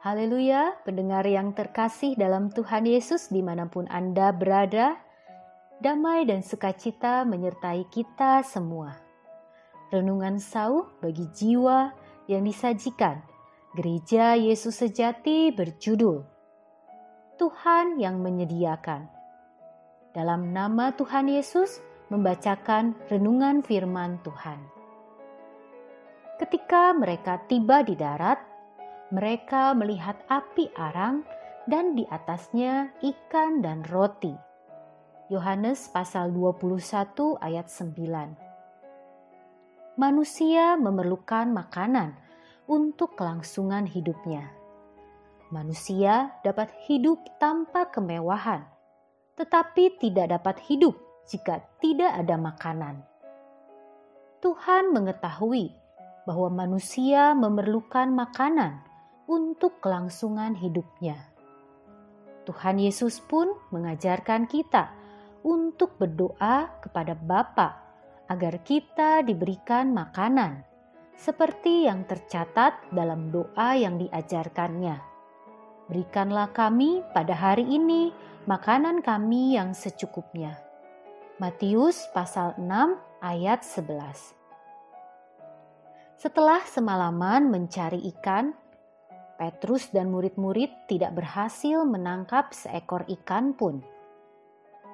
Haleluya, pendengar yang terkasih dalam Tuhan Yesus di mana pun Anda berada, damai dan sukacita menyertai kita semua. Renungan sauh bagi jiwa yang disajikan Gereja Yesus Sejati berjudul Tuhan yang menyediakan. Dalam nama Tuhan Yesus membacakan renungan firman Tuhan. Ketika mereka tiba di darat, mereka melihat api arang dan di atasnya ikan dan roti. Yohanes pasal 21 ayat 9. Manusia memerlukan makanan untuk kelangsungan hidupnya. Manusia dapat hidup tanpa kemewahan, tetapi tidak dapat hidup jika tidak ada makanan. Tuhan mengetahui bahwa manusia memerlukan makanan untuk kelangsungan hidupnya. Tuhan Yesus pun mengajarkan kita untuk berdoa kepada Bapa agar kita diberikan makanan, seperti yang tercatat dalam doa yang diajarkannya. Berikanlah kami pada hari ini makanan kami yang secukupnya. Matius pasal 6 ayat 11 Setelah semalaman mencari ikan, Petrus dan murid-murid tidak berhasil menangkap seekor ikan pun.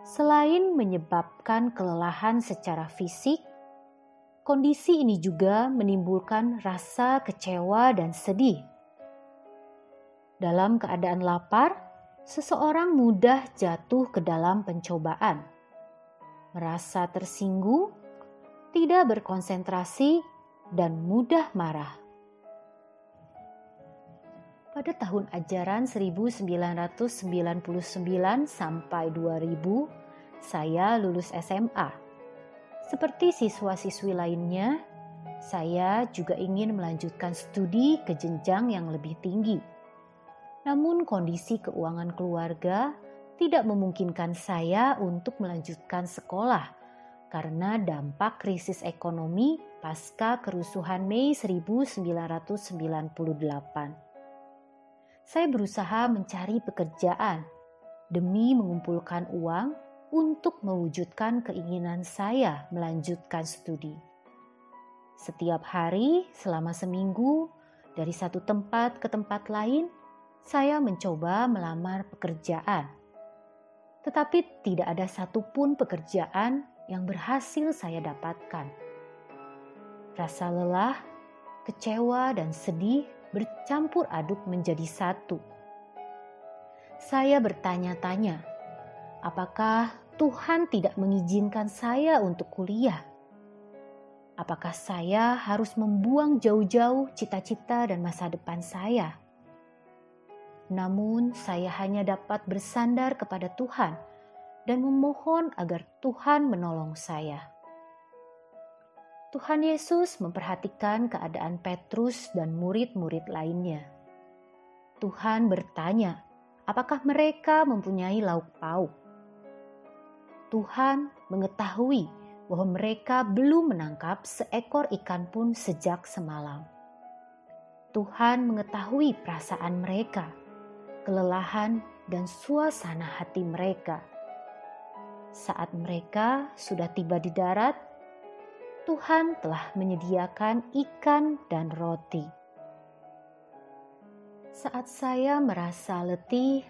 Selain menyebabkan kelelahan secara fisik, kondisi ini juga menimbulkan rasa kecewa dan sedih. Dalam keadaan lapar, seseorang mudah jatuh ke dalam pencobaan, merasa tersinggung, tidak berkonsentrasi, dan mudah marah pada tahun ajaran 1999 sampai 2000, saya lulus SMA. Seperti siswa-siswi lainnya, saya juga ingin melanjutkan studi ke jenjang yang lebih tinggi. Namun kondisi keuangan keluarga tidak memungkinkan saya untuk melanjutkan sekolah karena dampak krisis ekonomi pasca kerusuhan Mei 1998 saya berusaha mencari pekerjaan demi mengumpulkan uang untuk mewujudkan keinginan saya melanjutkan studi. Setiap hari selama seminggu, dari satu tempat ke tempat lain, saya mencoba melamar pekerjaan. Tetapi tidak ada satupun pekerjaan yang berhasil saya dapatkan. Rasa lelah, kecewa, dan sedih bercampur aduk menjadi satu. Saya bertanya-tanya, apakah Tuhan tidak mengizinkan saya untuk kuliah? Apakah saya harus membuang jauh-jauh cita-cita dan masa depan saya? Namun, saya hanya dapat bersandar kepada Tuhan dan memohon agar Tuhan menolong saya. Tuhan Yesus memperhatikan keadaan Petrus dan murid-murid lainnya. Tuhan bertanya, apakah mereka mempunyai lauk pauk? Tuhan mengetahui bahwa mereka belum menangkap seekor ikan pun sejak semalam. Tuhan mengetahui perasaan mereka, kelelahan, dan suasana hati mereka. Saat mereka sudah tiba di darat, Tuhan telah menyediakan ikan dan roti. Saat saya merasa letih,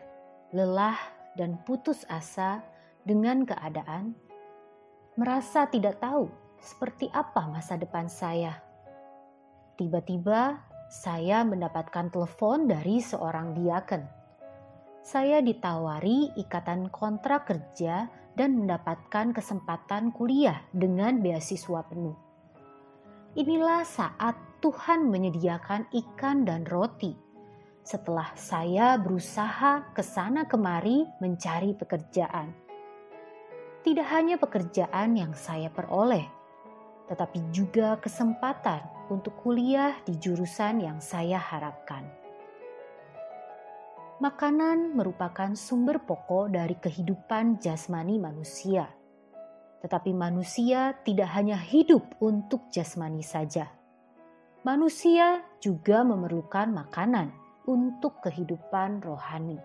lelah, dan putus asa dengan keadaan, merasa tidak tahu seperti apa masa depan saya. Tiba-tiba, saya mendapatkan telepon dari seorang diaken. Saya ditawari ikatan kontrak kerja dan mendapatkan kesempatan kuliah dengan beasiswa penuh. Inilah saat Tuhan menyediakan ikan dan roti. Setelah saya berusaha ke sana kemari mencari pekerjaan. Tidak hanya pekerjaan yang saya peroleh, tetapi juga kesempatan untuk kuliah di jurusan yang saya harapkan. Makanan merupakan sumber pokok dari kehidupan jasmani manusia. Tetapi manusia tidak hanya hidup untuk jasmani saja. Manusia juga memerlukan makanan untuk kehidupan rohani.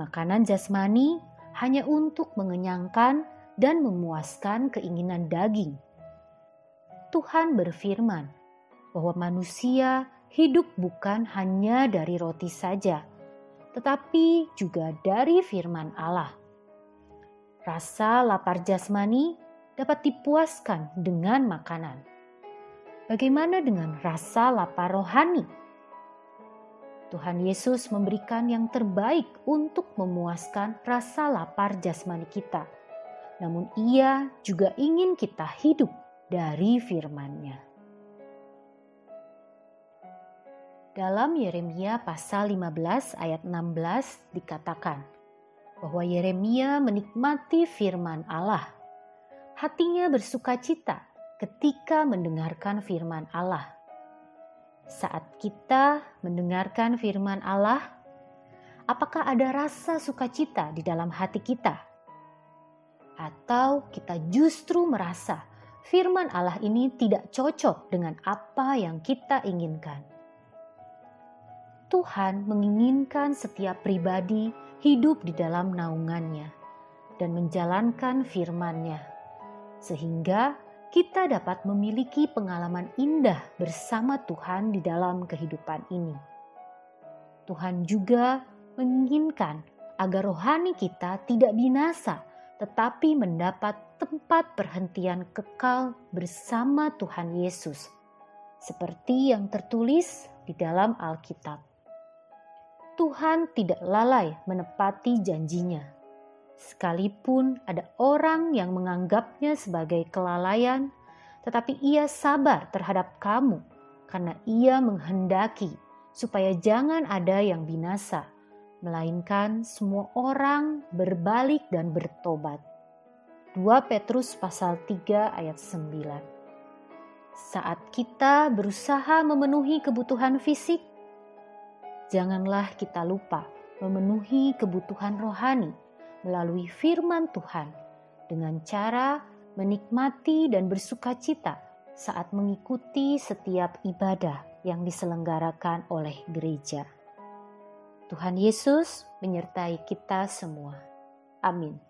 Makanan jasmani hanya untuk mengenyangkan dan memuaskan keinginan daging. Tuhan berfirman bahwa manusia hidup bukan hanya dari roti saja, tetapi juga dari firman Allah. Rasa lapar jasmani dapat dipuaskan dengan makanan. Bagaimana dengan rasa lapar rohani? Tuhan Yesus memberikan yang terbaik untuk memuaskan rasa lapar jasmani kita. Namun ia juga ingin kita hidup dari firman-Nya. Dalam Yeremia pasal 15 ayat 16 dikatakan bahwa Yeremia menikmati firman Allah. Hatinya bersuka cita ketika mendengarkan firman Allah saat kita mendengarkan firman Allah, apakah ada rasa sukacita di dalam hati kita? Atau kita justru merasa firman Allah ini tidak cocok dengan apa yang kita inginkan? Tuhan menginginkan setiap pribadi hidup di dalam naungannya dan menjalankan firman-Nya, sehingga kita dapat memiliki pengalaman indah bersama Tuhan di dalam kehidupan ini. Tuhan juga menginginkan agar rohani kita tidak binasa, tetapi mendapat tempat perhentian kekal bersama Tuhan Yesus, seperti yang tertulis di dalam Alkitab. Tuhan tidak lalai menepati janjinya Sekalipun ada orang yang menganggapnya sebagai kelalaian, tetapi ia sabar terhadap kamu karena ia menghendaki supaya jangan ada yang binasa, melainkan semua orang berbalik dan bertobat. 2 Petrus pasal 3 ayat 9 Saat kita berusaha memenuhi kebutuhan fisik, janganlah kita lupa memenuhi kebutuhan rohani melalui firman Tuhan dengan cara menikmati dan bersuka cita saat mengikuti setiap ibadah yang diselenggarakan oleh gereja. Tuhan Yesus menyertai kita semua. Amin.